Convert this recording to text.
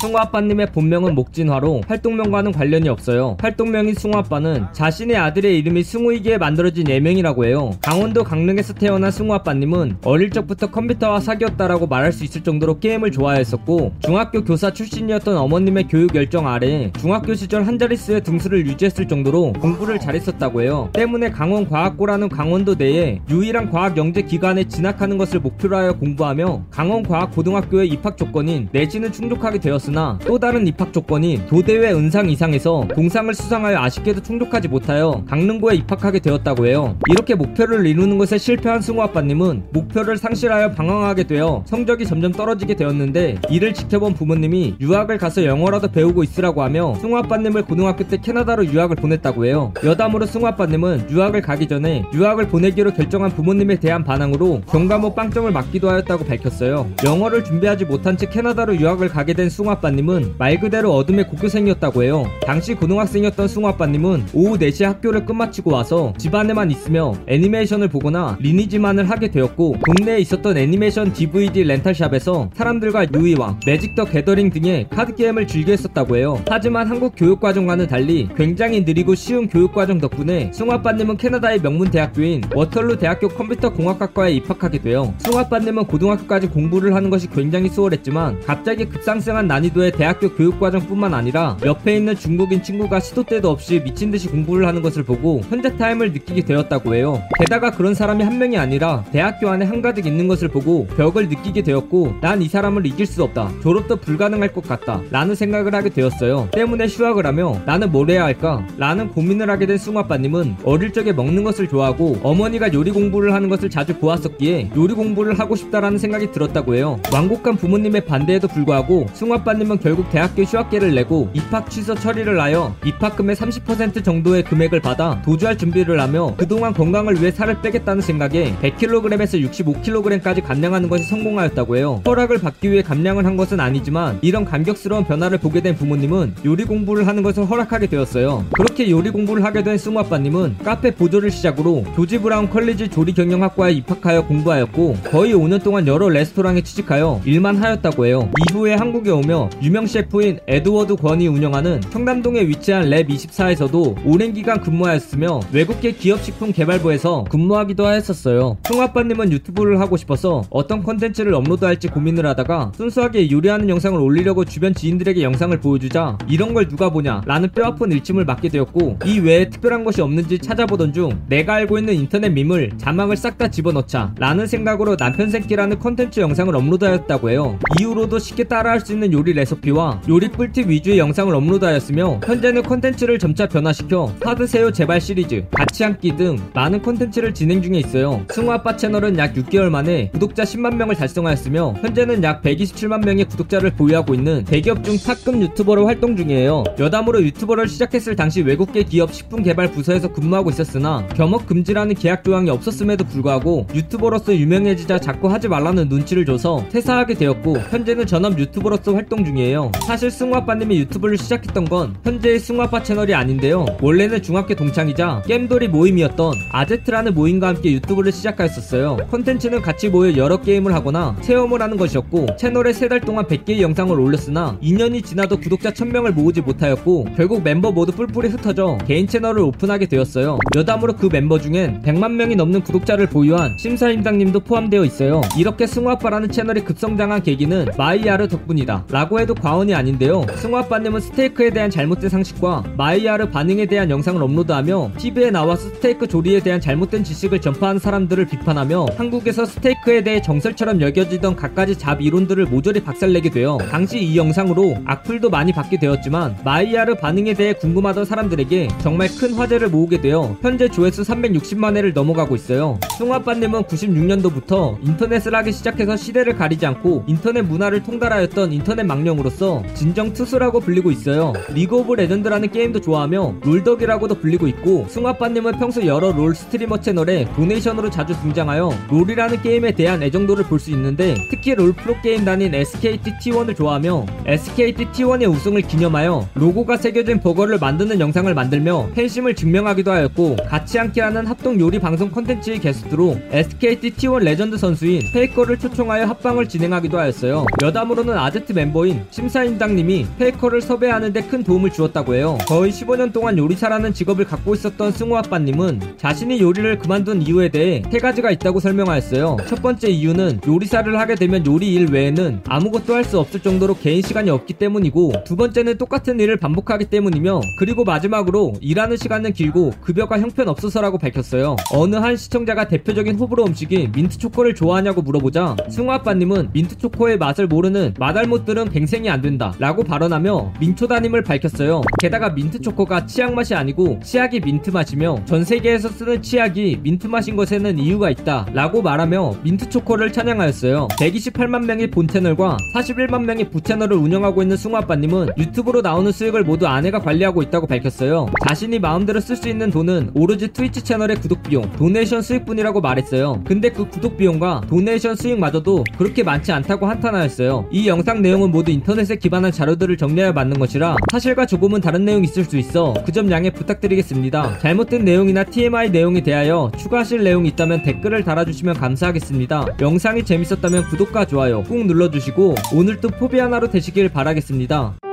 승우아빠님의 본명은 목진화로 활동명과는 관련이 없어요. 활동명인 승우아빠는 자신의 아들의 이름이 승우이기에 만들어진 예명이라고 해요. 강원도 강릉에서 태어난 승우 아빠님은 어릴 적부터 컴퓨터와 사귀었다라고 말할 수 있을 정도로 게임을 좋아했었고 중학교 교사 출신이었던 어머님의 교육 열정 아래 중학교 시절 한 자릿수의 등수를 유지했을 정도로 공부를 잘했었다고 해요. 때문에 강원과학고라는 강원도 내에 유일한 과학 영재 기관에 진학하는 것을 목표로 하여 공부하며 강원과학고등학교의 입학 조건인 내신은 충족하게 되었 으나 또 다른 입학 조건인 도대회 은상 이상에서 동상을 수상하여 아쉽게도 충족하지 못하여 강릉고에 입학하게 되었다고 해요. 이렇게 목표를 이루는 것에 실패한 승우 아빠님은 목표를 상실하여 방황하게 되어 성적이 점점 떨어지게 되었는데 이를 지켜본 부모님이 유학을 가서 영어라도 배우고 있으라고 하며 승우 아빠님을 고등학교 때 캐나다로 유학을 보냈다고 해요. 여담으로 승우 아빠님은 유학을 가기 전에 유학을 보내기로 결정한 부모님에 대한 반항으로 전과목 빵점을 맞기도 하였다고 밝혔어요. 영어를 준비하지 못한 채 캐나다로 유학을 가게 된 승우 아빠님은 말 그대로 어둠의 고교생이었다고 해요. 당시 고등학생이었던 승우 아빠님은 오후 4시에 학교를 끝마치고 와서 집안에만 있으며 애니메이션을 보거나 리니지만을 하게 되었고 동네에 있었던 애니메이션 DVD 렌탈샵에서 사람들과 유희왕, Magic the Gathering 등의 카드 게임을 즐겨 했었다고 해요. 하지만 한국 교육과정과는 달리 굉장히 느리고 쉬운 교육과정 덕분에 승우아빠님은 캐나다의 명문 대학교인 워털루 대학교 컴퓨터 공학학과에 입학하게 돼요. 승우아빠님은 고등학교까지 공부를 하는 것이 굉장히 수월했지만 갑자기 급상승한 난이도의 대학교 교육과정뿐만 아니라 옆에 있는 중국인 친구가 시도 때도 없이 미친 듯이 공부를 하는 것을 보고 현자타임을 느끼게 되었다고 해요. 게다가 그런 사람이 한 명이 아니라 대학교 안에 한가득 있는 것을 보고 벽을 느끼게 되었고 난 이 사람을 이길 수 없다. 졸업도 불가능할 것 같다. 라는 생각을 하게 되었어요. 때문에 휴학을 하며 나는 뭘 해야 할까? 라는 고민을 하게 된 승우아빠님은 어릴 적에 먹는 것을 좋아하고 어머니가 요리 공부를 하는 것을 자주 보았었기에 요리 공부를 하고 싶다라는 생각이 들었다고 해요. 완고한 부모님의 반대에도 불구하고 승우아빠님은 결국 대학교 휴학계를 내고 입학 취소 처리를 하여 입학금의 30% 정도의 금액을 받아 도주할 준비를 하며 그동안 건강을 위해 살을 빼겠다는 생각에 100kg에서 65kg까지 감량하는 것이 성공하였다고 해요. 허락을 받기 위해 감량을 한 것은 아니지만 이런 감격스러운 변화를 보게 된 부모님은 요리 공부를 하는 것을 허락하게 되었어요. 그렇게 요리 공부를 하게 된 승우 아빠님은 카페 보조를 시작으로 George Brown College 조리 경영학과에 입학하여 공부하였고 거의 5년 동안 여러 레스토랑에 취직하여 일만 하였다고 해요. 이후에 한국에 오며 유명 셰프인 에드워드 권이 운영하는 청담동에 위치한 Lab 24에서도 오랜 기간 근무하였으며 외국계 기업식품 개발부에서 근무하기도 하였었어요. 승우아빠님은 유튜브를 하고 싶어서 어떤 컨텐츠를 업로드할지 고민을 하다가 순수하게 요리하는 영상을 올리려고 주변 지인들에게 영상을 보여주자 이런 걸 누가 보냐 라는 뼈아픈 일침을 맞게 되었고 이 외에 특별한 것이 없는지 찾아보던 중 내가 알고 있는 인터넷 밈을 자막을 싹 다 집어넣자 라는 생각으로 남편 생기라는 컨텐츠 영상을 업로드하였다고 해요. 이후로도 쉽게 따라할 수 있는 요리 레시피와 요리 꿀팁 위주의 영상을 업로드하였으며 현재는 컨텐츠를 점차 변화시켜 사드세요 제발 시리즈, 같이 앉기 등 많은 컨텐츠를 진행 중에 있어요. 승우아빠 채널은 약 6개월 만에 구독자 10만 명을 달성하였으며 현재는 약 127만 명의 구독자를 보유하고 있는 대기업 중 탑급 유튜버로 활동 중이에요. 여담으로 유튜버를 시작했을 당시 외국계 기업 식품 개발 부서에서 근무하고 있었으나 겸업 금지라는 계약 조항이 없었음에도 불구하고 유튜버로서 유명해지자 자꾸 하지 말라는 눈치를 줘서 퇴사하게 되었고 현재는 전업 유튜버로서 활동 중 이에요. 사실 승우아빠님이 유튜브를 시작했던 건 현재의 승우아빠 채널이 아닌데요. 원래는 중학교 동창이자 겜돌이 모임이었던 아제트라는 모임과 함께 유튜브를 시작하였었어요. 컨텐츠는 같이 모여 여러 게임을 하거나 체험을 하는 것이었고 채널에 3달 동안 100개의 영상을 올렸으나 2년이 지나도 구독자 1000명을 모으지 못하였고 결국 멤버 모두 뿔뿔이 흩어져 개인 채널을 오픈하게 되었어요. 여담으로 그 멤버 중엔 100만 명이 넘는 구독자를 보유한 신사임당님도 포함되어 있어요. 이렇게 승우아빠라는 채널이 급성장한 계기는 마이야르 덕분이다 라고 해도 과언이 아닌데요. 승우아빠님은 스테이크에 대한 잘못된 상식과 마이야르 반응에 대한 영상을 업로드하며 TV에 나와서 스테이크 조리에 대한 잘못된 지식을 전파하는 사람들을 비판하며 한국에서 스테이크에 대해 정설처럼 여겨지던 갖가지 잡 이론들을 모조리 박살내게 되어 당시 이 영상으로 악플도 많이 받게 되었지만 마이야르 반응에 대해 궁금하던 사람들에게 정말 큰 화제를 모으게 되어 현재 조회수 360만 회를 넘어가고 있어요. 승우아빠님은 96년도부터 인터넷을 하기 시작해서 시대를 가리지 않고 인터넷 문화를 통달하였던 인터넷 망령으로서 진정 투수라고 불리고 있어요. 리그 오브 레전드라는 게임도 좋아하며 롤덕이라고도 불리고 있고 승우아빠님은 평소 여러 롤 스트리머 채널에 도네이션으로 자주 등장하여 롤이라는 게임에 대한 애정도를 볼 수 있는데 특히 롤 프로게임단인 SKT T1을 좋아하며 SKT T1의 우승을 기념하여 로고가 새겨진 버거를 만드는 영상을 만들며 팬심을 증명하기도 하였고 같이 함께하는 합동 요리 방송 컨텐츠의 게스트로 SKT T1 레전드 선수인 페이커를 초청하여 합방을 진행하기도 하였어요. 여담으로는 아제트 멤버인 CEO인 신사임당님이 페이커를 섭외하는 데 큰 도움을 주었다고 해요. 거의 15년 동안 요리사라는 직업을 갖고 있었던 승우 아빠님은 자신이 요리를 그만둔 이유에 대해 세 가지가 있다고 설명하였어요. 첫 번째 이유는 요리사를 하게 되면 요리 일 외에는 아무것도 할 수 없을 정도로 개인 시간이 없기 때문이고 두 번째는 똑같은 일을 반복하기 때문이며 그리고 마지막으로 일하는 시간은 길고 급여가 형편없어서라고 밝혔어요. 어느 한 시청자가 대표적인 호불호 음식인 민트초코를 좋아하냐고 물어보자 승우 아빠님은 민트초코의 맛을 모르는 맛알못들은 갱생이 안 된다 라고 발언하며 민초단임을 밝혔어요. 게다가 민트초코가 치약 맛이 아니고 치약이 민트 맛이며 전 세계에서 쓰는 치약이 민트 맛인 것에는 이유가 있다 라고 말하며 민트초코를 찬양하였어요. 128만 명의 본 채널과 41만 명의 부 채널을 운영하고 있는 승우아빠님은 유튜브로 나오는 수익을 모두 아내가 관리하고 있다고 밝혔어요. 자신이 마음대로 쓸 수 있는 돈은 오로지 트위치 채널의 구독 비용, 도네이션 수익뿐이라고 말했어요. 근데 그 구독 비용과 도네이션 수익마저도 그렇게 많지 않다고 한탄하였어요. 이 영상 내용은 모두 인터넷에 기반한 자료들을 정리하여 만든 것이라 사실과 조금은 다른 내용이 있을 수 있어 그 점 양해 부탁드리겠습니다. 잘못된 내용이나 TMI 내용에 대하여 추가하실 내용이 있다면 댓글을 달아주시면 감사하겠습니다. 영상이 재밌었다면 구독과 좋아요 꾹 눌러주시고 오늘도 포비 하나로 되시길 바라겠습니다.